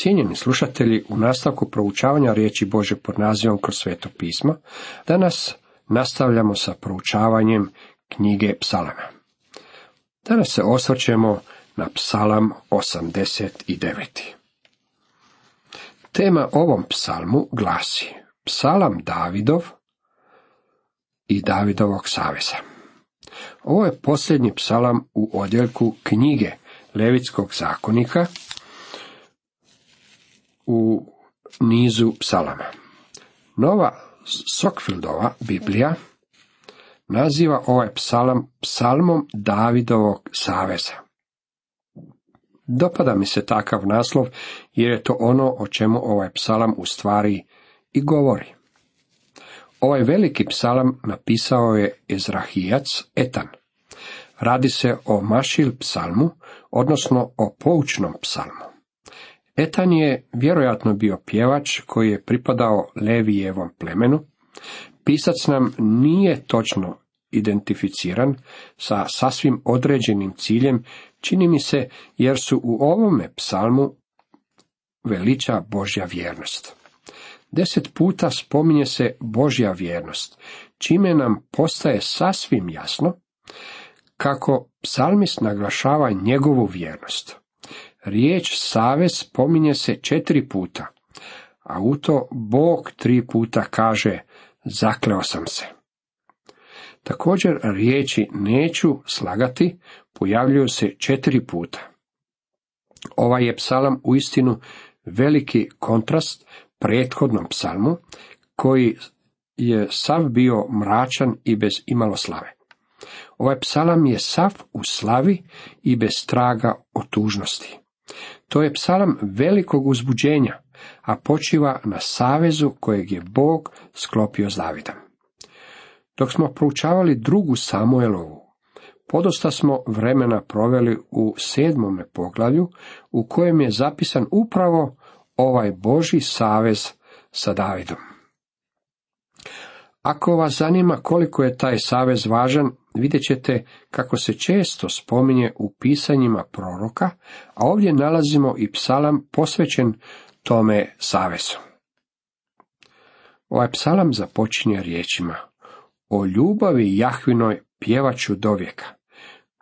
Cijenjeni slušatelji, u nastavku proučavanja riječi Bože pod nazivom kroz sveto pismo, danas nastavljamo sa proučavanjem knjige psalama. Danas se osvrćemo na psalam 89. Tema ovom psalmu glasi Psalam Davidov i Davidovog saveza. Ovo je posljednji psalam u odjeljku knjige Levitskog zakonika u nizu psalama. Nova Sokfildova Biblija naziva ovaj psalam psalmom Davidovog saveza. Dopada mi se takav naslov jer je to ono o čemu ovaj psalam u stvari i govori. Ovaj veliki psalam napisao je Ezrahijac Etan. Radi se o Mašil psalmu, odnosno o poučnom psalmu. Etan je vjerojatno bio pjevač koji je pripadao Levijevom plemenu. Pisac nam nije točno identificiran sa sasvim određenim ciljem, čini mi se, jer su u ovome psalmu veliča Božja vjernost. Deset puta spominje se Božja vjernost, čime nam postaje sasvim jasno kako psalmist naglašava njegovu vjernost. Riječ savez spominje se četiri puta, a u to Bog tri puta kaže zakleo sam se. Također riječi neću slagati pojavljuju se četiri puta. Ovaj je psalam uistinu veliki kontrast prethodnom psalmu, koji je sav bio mračan i bez imalo slave. Ovaj psalam je sav u slavi i bez traga o tužnosti. To je psalam velikog uzbuđenja, a počiva na savezu kojeg je Bog sklopio s Davidom. Dok smo proučavali drugu Samuelovu, podosta smo vremena proveli u sedmome poglavlju, u kojem je zapisan upravo ovaj Boži savez sa Davidom. Ako vas zanima koliko je taj savez važan, vidjet ćete kako se često spominje u pisanjima proroka, a ovdje nalazimo i psalam posvećen tome savezu. Ovaj psalam započinje riječima O ljubavi Jahvinoj pjevaću dovijeka,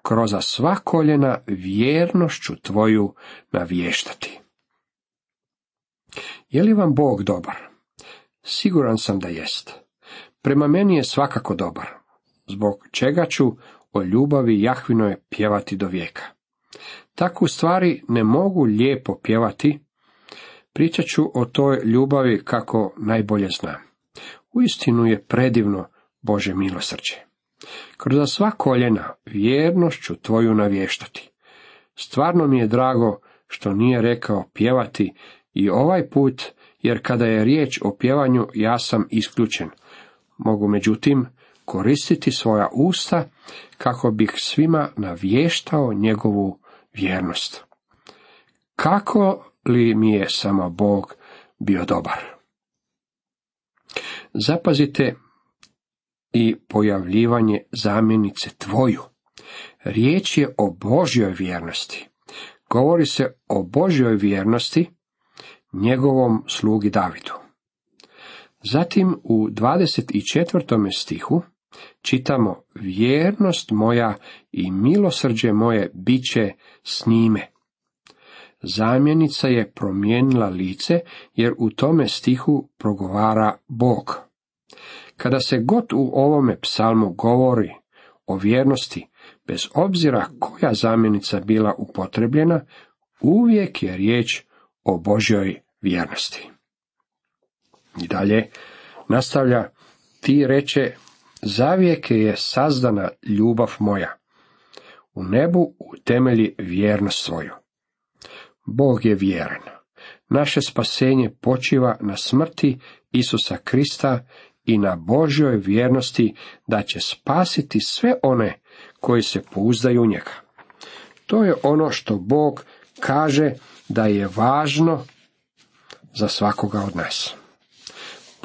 kroz sva koljena vjernošću tvoju navještati. Je li vam Bog dobar? Siguran sam da jest. Prema meni je svakako dobar, zbog čega ću o ljubavi Jahvinoj pjevati do vijeka. Takvu stvari ne mogu lijepo pjevati, pričat ću o toj ljubavi kako najbolje znam. Uistinu je predivno Bože milosrđe. Kroz sva koljena vjernošću tvoju navještati. Stvarno mi je drago što nije rekao pjevati i ovaj put, jer kada je riječ o pjevanju ja sam isključen. Mogu međutim koristiti svoja usta kako bih svima navještao njegovu vjernost. Kako li mi je samo Bog bio dobar? Zapazite i pojavljivanje zamjenice tvoju. Riječ je o Božjoj vjernosti. Govori se o Božjoj vjernosti njegovom slugi Davidu. Zatim u 24. stihu čitamo vjernost moja i milosrđe moje bit će s njime. Zamjenica je promijenila lice jer u tome stihu progovara Bog. Kada se god u ovome psalmu govori o vjernosti, bez obzira koja zamjenica bila upotrebljena, uvijek je riječ o Božjoj vjernosti. I dalje nastavlja, ti reče, zavijeke je sazdana ljubav moja. U nebu temelji vjernost svoju. Bog je vjeran. Naše spasenje počiva na smrti Isusa Krista i na Božjoj vjernosti da će spasiti sve one koji se pouzdaju u njega. To je ono što Bog kaže da je važno za svakoga od nas.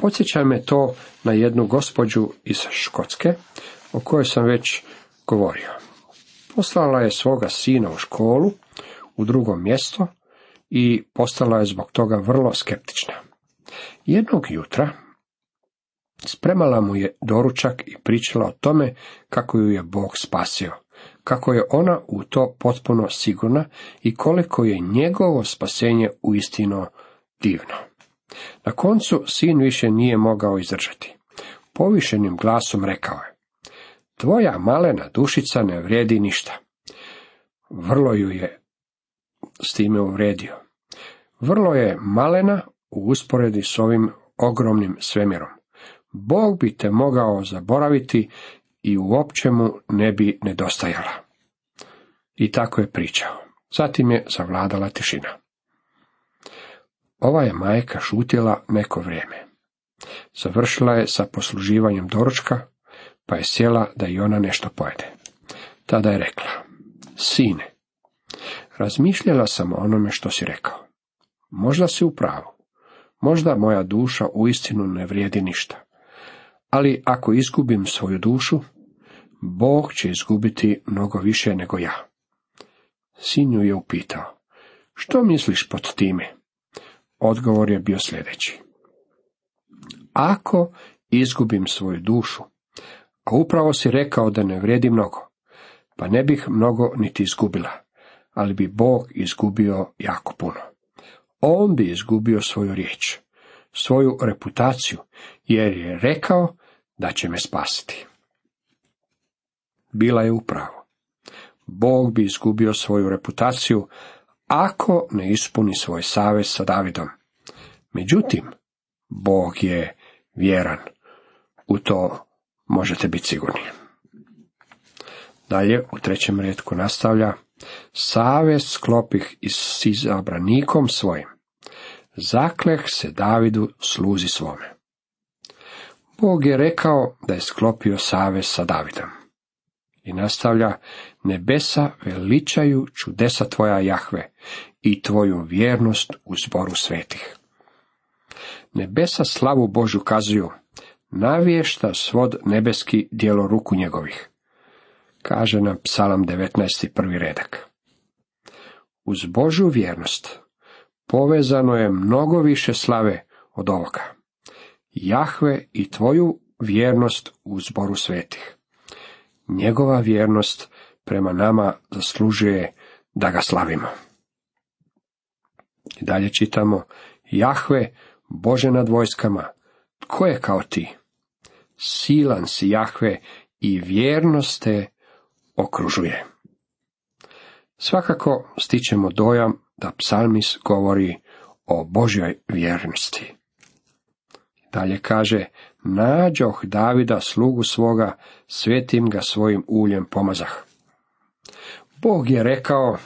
Podsjeća me to na jednu gospođu iz Škotske, o kojoj sam već govorio. Poslala je svoga sina u školu, u drugo mjesto, i postala je zbog toga vrlo skeptična. Jednog jutra spremala mu je doručak i pričala o tome kako ju je Bog spasio, kako je ona u to potpuno sigurna i koliko je njegovo spasenje uistinu divno. Na koncu sin više nije mogao izdržati. Povišenim glasom rekao je, tvoja malena dušica ne vrijedi ništa. Vrlo ju je s time uvredio. Vrlo je malena u usporedi s ovim ogromnim svemirom. Bog bi te mogao zaboraviti i uopće mu ne bi nedostajala. I tako je pričao. Zatim je zavladala tišina. Ova je majka šutjela neko vrijeme. Završila je sa posluživanjem doručka, pa je sjela da i ona nešto pojede. Tada je rekla, sine, razmišljala sam o onome što si rekao. Možda si u pravu. Možda moja duša uistinu ne vrijedi ništa. Ali ako izgubim svoju dušu, Bog će izgubiti mnogo više nego ja. Sinju je upitao, što misliš pod time? Odgovor je bio sljedeći. Ako izgubim svoju dušu, a upravo si rekao da ne vrijedi mnogo, pa ne bih mnogo niti izgubila, ali bi Bog izgubio jako puno. On bi izgubio svoju riječ, svoju reputaciju, jer je rekao da će me spasiti. Bila je upravo. Bog bi izgubio svoju reputaciju ako ne ispuni svoj savez sa Davidom. Međutim, Bog je vjeran. U to možete biti sigurni. Dalje u trećem redku nastavlja Savez sklopih i s izabranikom svojim. Zakleh se Davidu sluzi svome. Bog je rekao da je sklopio savez sa Davidom. I nastavlja, nebesa veličaju čudesa tvoja Jahve i tvoju vjernost u zboru svetih. Nebesa slavu Božu kazuju, navješta svod nebeski dijelo ruku njegovih. Kaže nam psalam 19. prvi redak. Uz Božu vjernost povezano je mnogo više slave od ovoga. Jahve i tvoju vjernost u zboru svetih. Njegova vjernost prema nama zaslužuje da ga slavimo. I dalje čitamo, Jahve, Bože nad vojskama, tko je kao ti? Silan si Jahve i vjernost te okružuje. Svakako stičemo dojam da psalmis govori o Božjoj vjernosti. Dalje kaže, nađoh Davida slugu svoga, svetim ga svojim uljem pomazah. Bog je rekao,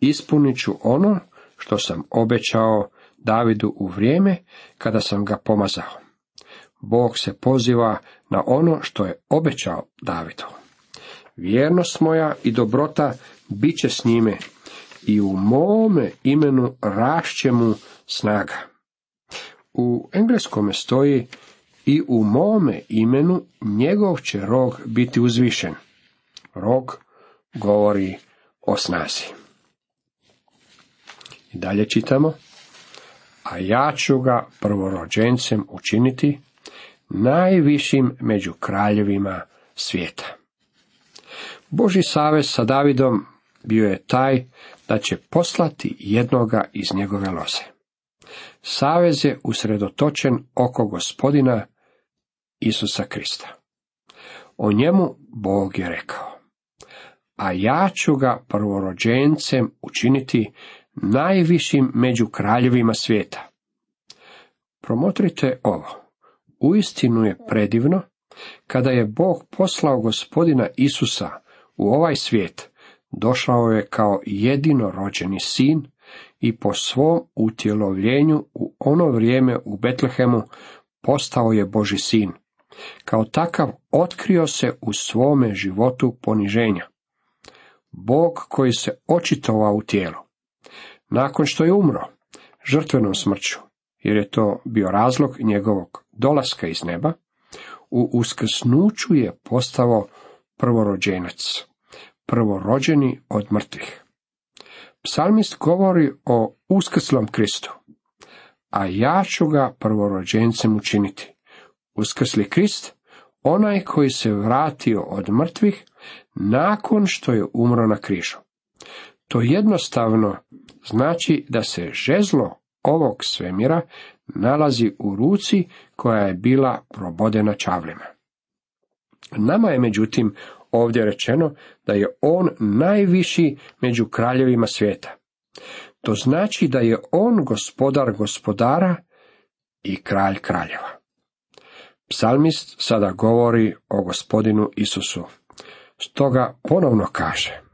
ispunit ću ono što sam obećao Davidu u vrijeme kada sam ga pomazao. Bog se poziva na ono što je obećao Davidu. Vjernost moja i dobrota bit će s njime i u mome imenu rašće mu snaga. U engleskome stoji i u mome imenu njegov će rog biti uzvišen. Rog govori o snazi. I dalje čitamo. A ja ću ga prvorođencem učiniti najvišim među kraljevima svijeta. Boži savez sa Davidom bio je taj da će poslati jednoga iz njegove loze. Savez je usredotočen oko gospodina Isusa Krista. O njemu Bog je rekao, a ja ću ga prvorođencem učiniti najvišim među kraljevima svijeta. Promotrite ovo. Uistinu je predivno kada je Bog poslao gospodina Isusa u ovaj svijet, došao je kao jedino rođeni sin i po svom utjelovljenju u ono vrijeme u Betlehemu postao je Boži sin. Kao takav otkrio se u svome životu poniženja. Bog koji se očitovao u tijelu. Nakon što je umro, žrtvenom smrću, jer je to bio razlog njegovog dolaska iz neba, u uskrsnuću je postao prvorođenac, prvorođeni od mrtvih. Psalmist govori o uskrslom Kristu, a ja ću ga prvorođencem učiniti. Uskrsli Krist, onaj koji se vratio od mrtvih nakon što je umro na križu. To jednostavno znači da se žezlo ovog svemira nalazi u ruci koja je bila probodena čavlima. Nama je međutim ovdje rečeno da je on najviši među kraljevima svijeta. To znači da je on gospodar gospodara i kralj kraljeva. Psalmist sada govori o gospodinu Isusu. Stoga ponovno kaže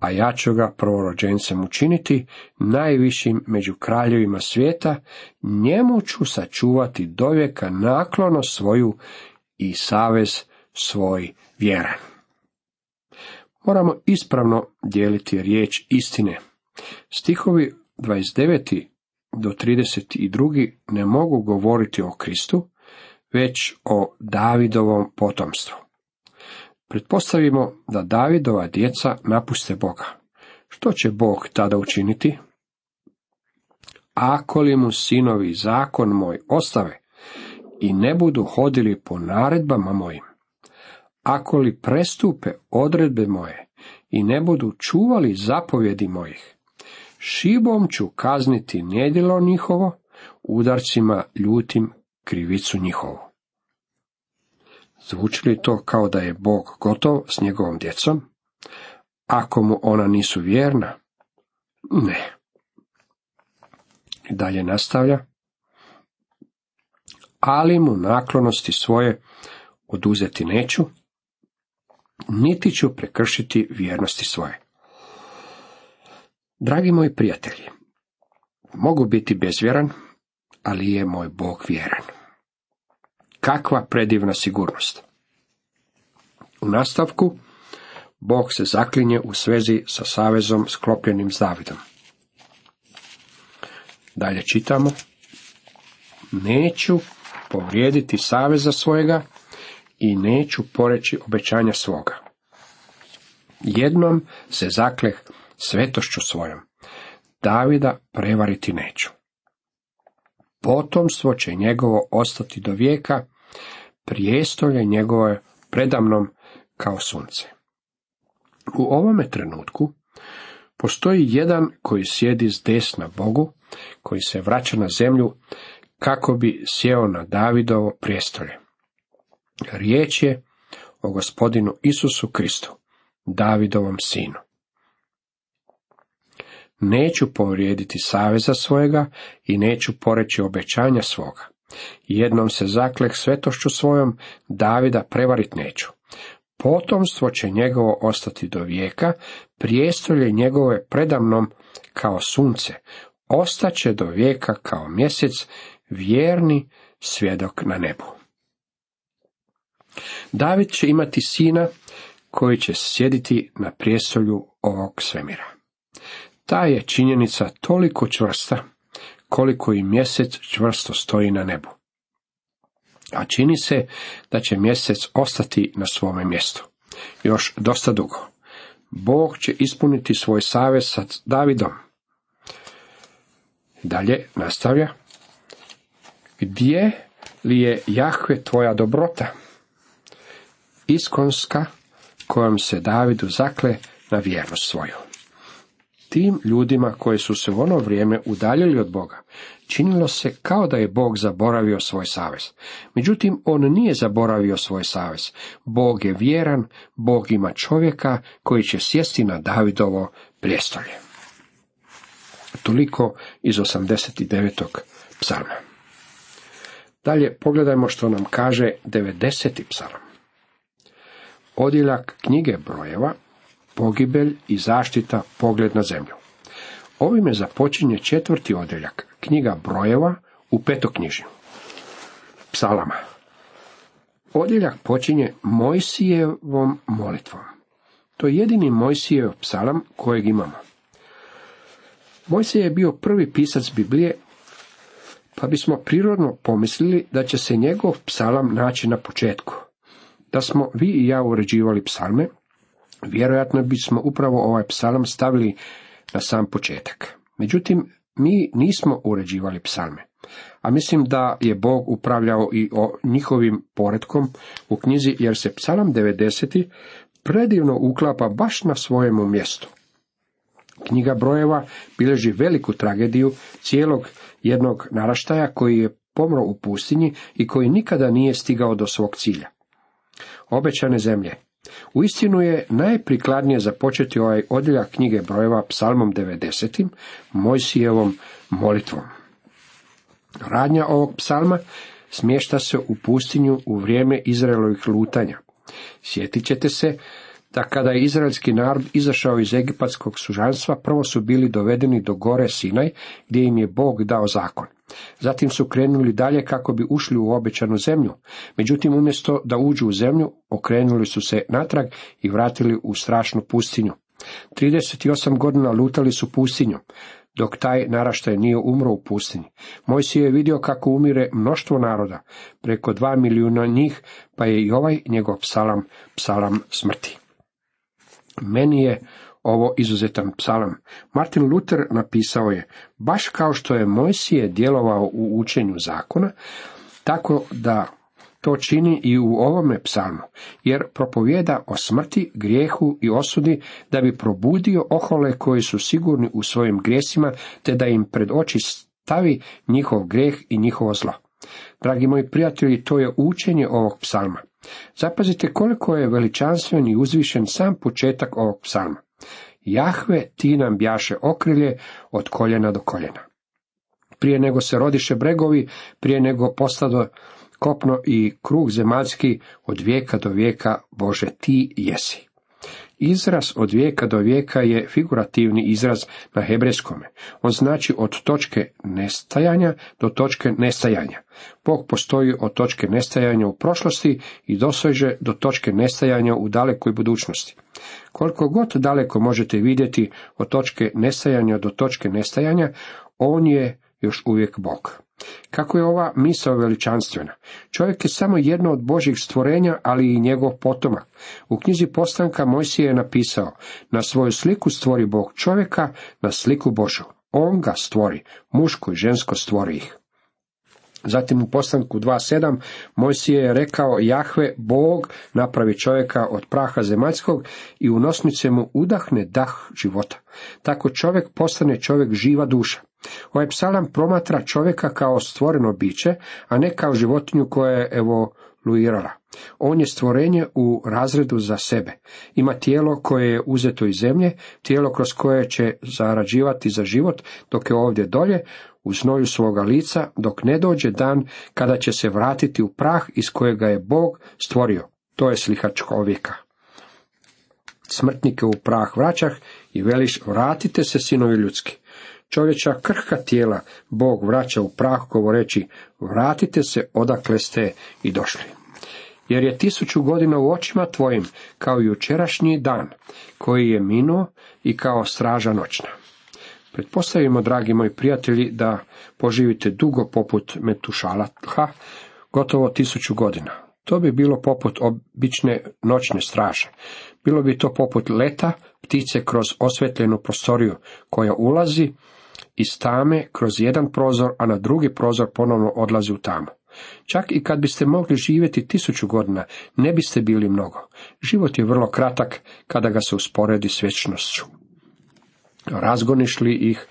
a ja ću ga prvorođencem učiniti, najvišim među kraljevima svijeta, njemu ću sačuvati dovijeka naklono svoju i savez svoj vjeran. Moramo ispravno dijeliti riječ istine. Stihovi 29. do 32. ne mogu govoriti o Kristu, već o Davidovom potomstvu. Pretpostavimo da Davidova djeca napuste Boga. Što će Bog tada učiniti? Ako li mu sinovi zakon moj ostave i ne budu hodili po naredbama mojim, ako li prestupe odredbe moje i ne budu čuvali zapovjedi mojih, šibom ću kazniti njedilo njihovo, udarcima ljutim krivicu njihovu. Zvuči li to kao da je Bog gotov s njegovom djecom? Ako mu ona nisu vjerna? Ne. Dalje nastavlja. Ali mu naklonosti svoje oduzeti neću, niti ću prekršiti vjernosti svoje. Dragi moji prijatelji, mogu biti bezvjeran, ali je moj Bog vjeran. Kakva predivna sigurnost. U nastavku, Bog se zaklinje u svezi sa savezom sklopljenim s Davidom. Dalje čitamo. Neću povrijediti saveza svojega i neću poreći obećanja svoga. Jednom se zakleh svetošću svojom. Davida prevariti neću. Potomstvo će njegovo ostati do vijeka, prijestolje njegovo predamnom kao sunce. U ovome trenutku postoji jedan koji sjedi s desna Bogu, koji se vraća na zemlju kako bi sjeo na Davidovo prijestolje. Riječ je o gospodinu Isusu Kristu, Davidovom sinu. Neću povrijediti saveza svojega i neću poreći obećanja svoga. Jednom se zakleh svetošću svojom, Davida prevarit neću. Potomstvo će njegovo ostati do vijeka, prijestolje njegove predamnom kao sunce, ostaće do vijeka kao mjesec, vjerni svjedok na nebu. David će imati sina koji će sjediti na prijestolju ovog svemira. Ta je činjenica toliko čvrsta, koliko i mjesec čvrsto stoji na nebu. A čini se da će mjesec ostati na svome mjestu. Još dosta dugo. Bog će ispuniti svoj savez sa Davidom. Dalje nastavlja. Gdje li je Jahve tvoja dobrota? Iskonska kojom se Davidu zakle na vjernost svoju. Tim ljudima koji su se u ono vrijeme udaljili od Boga, činilo se kao da je Bog zaboravio svoj savez. Međutim, on nije zaboravio svoj savez. Bog je vjeran, Bog ima čovjeka koji će sjesti na Davidovo prijestolje. Toliko iz 89. psalma. Dalje pogledajmo što nam kaže 90. psalam. Odjeljak knjige brojeva pogibelj i zaštita pogled na zemlju. Ovime započinje četvrti odjeljak, knjiga brojeva u petoknjižju. Psalama. Odjeljak počinje Mojsijevom molitvom. To je jedini Mojsijev psalam kojeg imamo. Mojsije je bio prvi pisac Biblije, pa bismo prirodno pomislili da će se njegov psalam naći na početku. Da smo vi i ja uređivali psalme, Vjerojatno bismo upravo ovaj psalam stavili na sam početak. Međutim, mi nismo uređivali psalme. A mislim da je Bog upravljao i o njihovim poredkom u knjizi, jer se psalam 90. predivno uklapa baš na svojemu mjestu. Knjiga brojeva bilježi veliku tragediju cijelog jednog naraštaja koji je pomro u pustinji i koji nikada nije stigao do svog cilja. Obećane zemlje. Uistinu je najprikladnije započeti ovaj odjeljak knjige brojeva psalmom 90. Mojsijevom molitvom. Radnja ovog psalma smješta se u pustinju u vrijeme Izraelovih lutanja. Sjetit ćete se da kada je izraelski narod izašao iz egipatskog sužanstva, prvo su bili dovedeni do gore Sinaj, gdje im je Bog dao zakon. Zatim su krenuli dalje kako bi ušli u obećanu zemlju. Međutim, umjesto da uđu u zemlju, okrenuli su se natrag i vratili u strašnu pustinju. 38 godina lutali su pustinju, dok taj naraštaj nije umro u pustinji. si je vidio kako umire mnoštvo naroda, preko dva milijuna njih, pa je i ovaj njegov psalam, psalam smrti. Meni je ovo izuzetan psalam. Martin Luther napisao je, baš kao što je Mojsije djelovao u učenju zakona, tako da to čini i u ovome psalmu, jer propovjeda o smrti, grijehu i osudi da bi probudio ohole koji su sigurni u svojim grijesima, te da im pred oči stavi njihov grijeh i njihovo zlo. Dragi moji prijatelji, to je učenje ovog psalma. Zapazite koliko je veličanstven i uzvišen sam početak ovog psalma. Jahve, ti nam bjaše okrilje od koljena do koljena. Prije nego se rodiše bregovi, prije nego postado kopno i krug zemaljski, od vijeka do vijeka, Bože, ti jesi. Izraz od vijeka do vijeka je figurativni izraz na hebrejskome. On znači od točke nestajanja do točke nestajanja. Bog postoji od točke nestajanja u prošlosti i doseže do točke nestajanja u dalekoj budućnosti. Koliko god daleko možete vidjeti od točke nestajanja do točke nestajanja, on je još uvijek Bog. Kako je ova misao veličanstvena? Čovjek je samo jedno od Božih stvorenja, ali i njegov potomak. U knjizi Postanka Mojsije je napisao, na svoju sliku stvori Bog čovjeka, na sliku Božu. On ga stvori, muško i žensko stvori ih. Zatim u postanku 2.7 Mojsije je rekao Jahve, Bog napravi čovjeka od praha zemaljskog i u nosnice mu udahne dah života. Tako čovjek postane čovjek živa duša. Ovaj psalam promatra čovjeka kao stvoreno biće, a ne kao životinju koja je evoluirala. On je stvorenje u razredu za sebe. Ima tijelo koje je uzeto iz zemlje, tijelo kroz koje će zarađivati za život, dok je ovdje dolje, u znoju svoga lica, dok ne dođe dan kada će se vratiti u prah iz kojega je Bog stvorio. To je slika čovjeka. Smrtnike u prah vraćah i veliš, vratite se, sinovi ljudski. Čovječa krhka tijela Bog vraća u prah govoreći, vratite se odakle ste i došli. Jer je tisuću godina u očima tvojim, kao jučerašnji dan, koji je minuo i kao straža noćna. Pretpostavimo, dragi moji prijatelji, da poživite dugo poput Metušalaha, gotovo tisuću godina. To bi bilo poput obične noćne straže. Bilo bi to poput leta ptice kroz osvetljenu prostoriju, koja ulazi iz tame kroz jedan prozor, a na drugi prozor ponovno odlazi u tamu. Čak i kad biste mogli živjeti tisuću godina, ne biste bili mnogo. Život je vrlo kratak kada ga se usporedi s vječnošću. Razgoniš li ih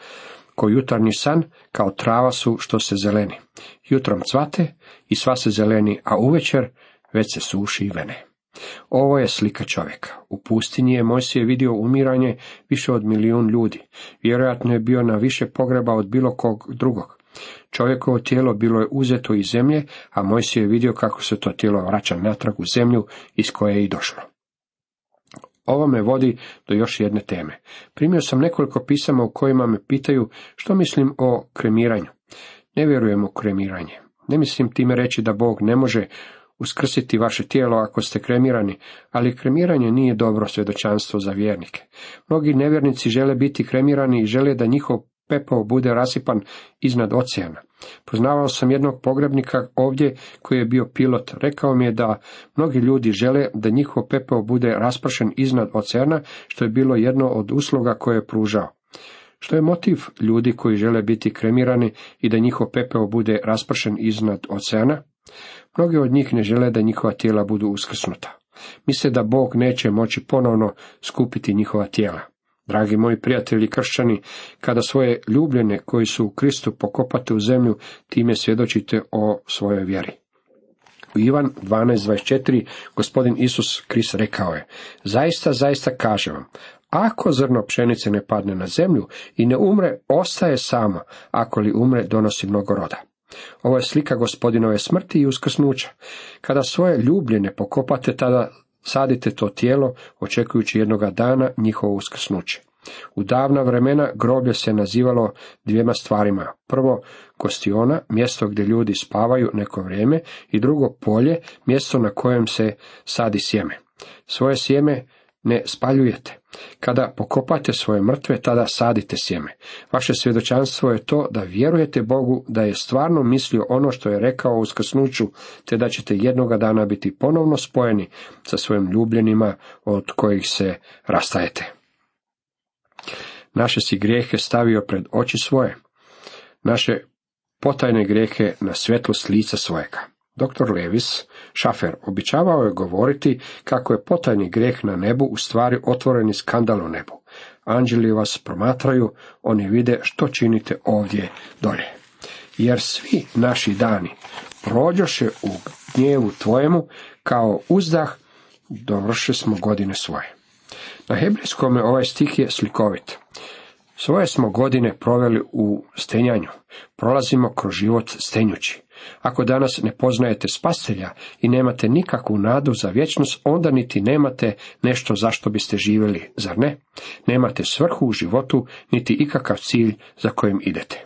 ko jutarnji san, kao trava su što se zeleni. Jutrom cvate i sva se zeleni, a uvečer već se suši i vene. Ovo je slika čovjeka. U pustinji je Mojsije vidio umiranje više od milijun ljudi. Vjerojatno je bio na više pogreba od bilo kog drugog. Čovjekovo tijelo bilo je uzeto iz zemlje, a Mojsije je vidio kako se to tijelo vraća natrag u zemlju iz koje je i došlo. Ovo me vodi do još jedne teme. Primio sam nekoliko pisama u kojima me pitaju što mislim o kremiranju. Ne vjerujem u kremiranje. Ne mislim time reći da Bog ne može uskrsiti vaše tijelo ako ste kremirani, ali kremiranje nije dobro svjedočanstvo za vjernike. Mnogi nevjernici žele biti kremirani i žele da njihov pepeo bude rasipan iznad oceana. Poznavao sam jednog pogrebnika ovdje koji je bio pilot. Rekao mi je da mnogi ljudi žele da njihov pepeo bude raspršen iznad oceana, što je bilo jedno od usluga koje je pružao. Što je motiv ljudi koji žele biti kremirani i da njihov pepeo bude raspršen iznad oceana? Mnogi od njih ne žele da njihova tijela budu uskrsnuta. Misle da Bog neće moći ponovno skupiti njihova tijela. Dragi moji prijatelji kršćani, kada svoje ljubljene koji su u Kristu pokopate u zemlju, time svjedočite o svojoj vjeri. U Ivan 12.24 gospodin Isus Krist rekao je, zaista, zaista kažem vam, ako zrno pšenice ne padne na zemlju i ne umre, ostaje samo, ako li umre, donosi mnogo roda. Ovo je slika gospodinove smrti i uskrsnuća. Kada svoje ljubljene pokopate, tada sadite to tijelo, očekujući jednoga dana njihovo uskrsnuće. U davna vremena groblje se nazivalo dvijema stvarima. Prvo, kostiona, mjesto gdje ljudi spavaju neko vrijeme, i drugo, polje, mjesto na kojem se sadi sjeme. Svoje sjeme ne spaljujete. Kada pokopate svoje mrtve, tada sadite sjeme. Vaše svjedočanstvo je to da vjerujete Bogu da je stvarno mislio ono što je rekao u uskrsnuću, te da ćete jednoga dana biti ponovno spojeni sa svojim ljubljenima od kojih se rastajete. Naše si grijehe stavio pred oči svoje, naše potajne grijehe na svjetlost lica svojega. Dr. Levis Šafer običavao je govoriti kako je potajni grijeh na nebu u stvari otvoreni skandal u nebu. Anđeli vas promatraju, oni vide što činite ovdje dolje. Jer svi naši dani prođoše u gnjevu tvojemu kao uzdah, dovrše smo godine svoje. Na hebrejskom ovaj stih je slikovit. Svoje smo godine proveli u stenjanju, prolazimo kroz život stenjući. Ako danas ne poznajete spastelja i nemate nikakvu nadu za vječnost, onda niti nemate nešto zašto biste živjeli, zar ne? Nemate svrhu u životu, niti ikakav cilj za kojim idete.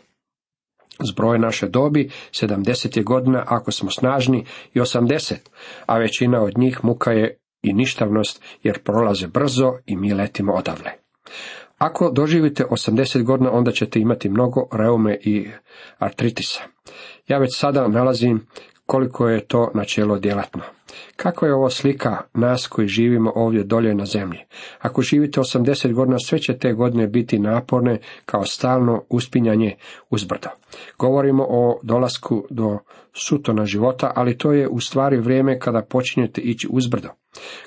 Zbroj naše dobi, 70 je godina ako smo snažni i 80, a većina od njih muka je i ništavnost, jer prolaze brzo i mi letimo odavle. Ako doživite 80 godina, onda ćete imati mnogo reume i artritisa. Ja već sada nalazim koliko je to načelo djelatno. Kako je ovo slika nas koji živimo ovdje dolje na zemlji? Ako živite 80 godina, sve će te godine biti naporne kao stalno uspinjanje uzbrdo. Govorimo o dolasku do sutona života, ali to je u stvari vrijeme kada počinjete ići uzbrdo.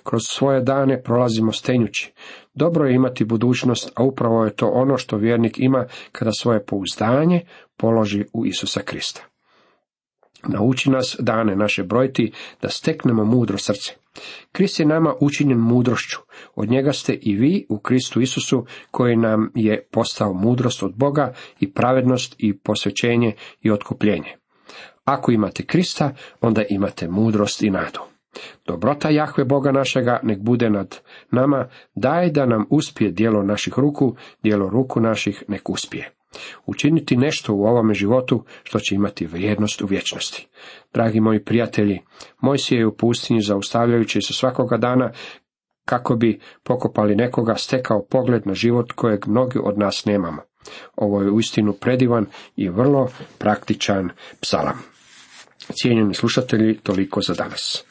Kroz svoje dane prolazimo stenjući. Dobro je imati budućnost, a upravo je to ono što vjernik ima kada svoje pouzdanje položi u Isusa Krista. Nauči nas dane naše brojiti da steknemo mudro srce. Krist je nama učinjen mudrošću. Od njega ste i vi u Kristu Isusu koji nam je postao mudrost od Boga i pravednost i posvećenje i otkupljenje. Ako imate Krista, onda imate mudrost i nadu. Dobrota Jahve Boga našega nek bude nad nama, daj da nam uspije dijelo naših ruku, dijelo ruku naših nek uspije. Učiniti nešto u ovome životu što će imati vrijednost u vječnosti. Dragi moji prijatelji, moj si je u pustinji zaustavljajući se svakoga dana kako bi pokopali nekoga stekao pogled na život kojeg mnogi od nas nemamo. Ovo je uistinu predivan i vrlo praktičan psalam. Cijenjeni slušatelji, toliko za danas.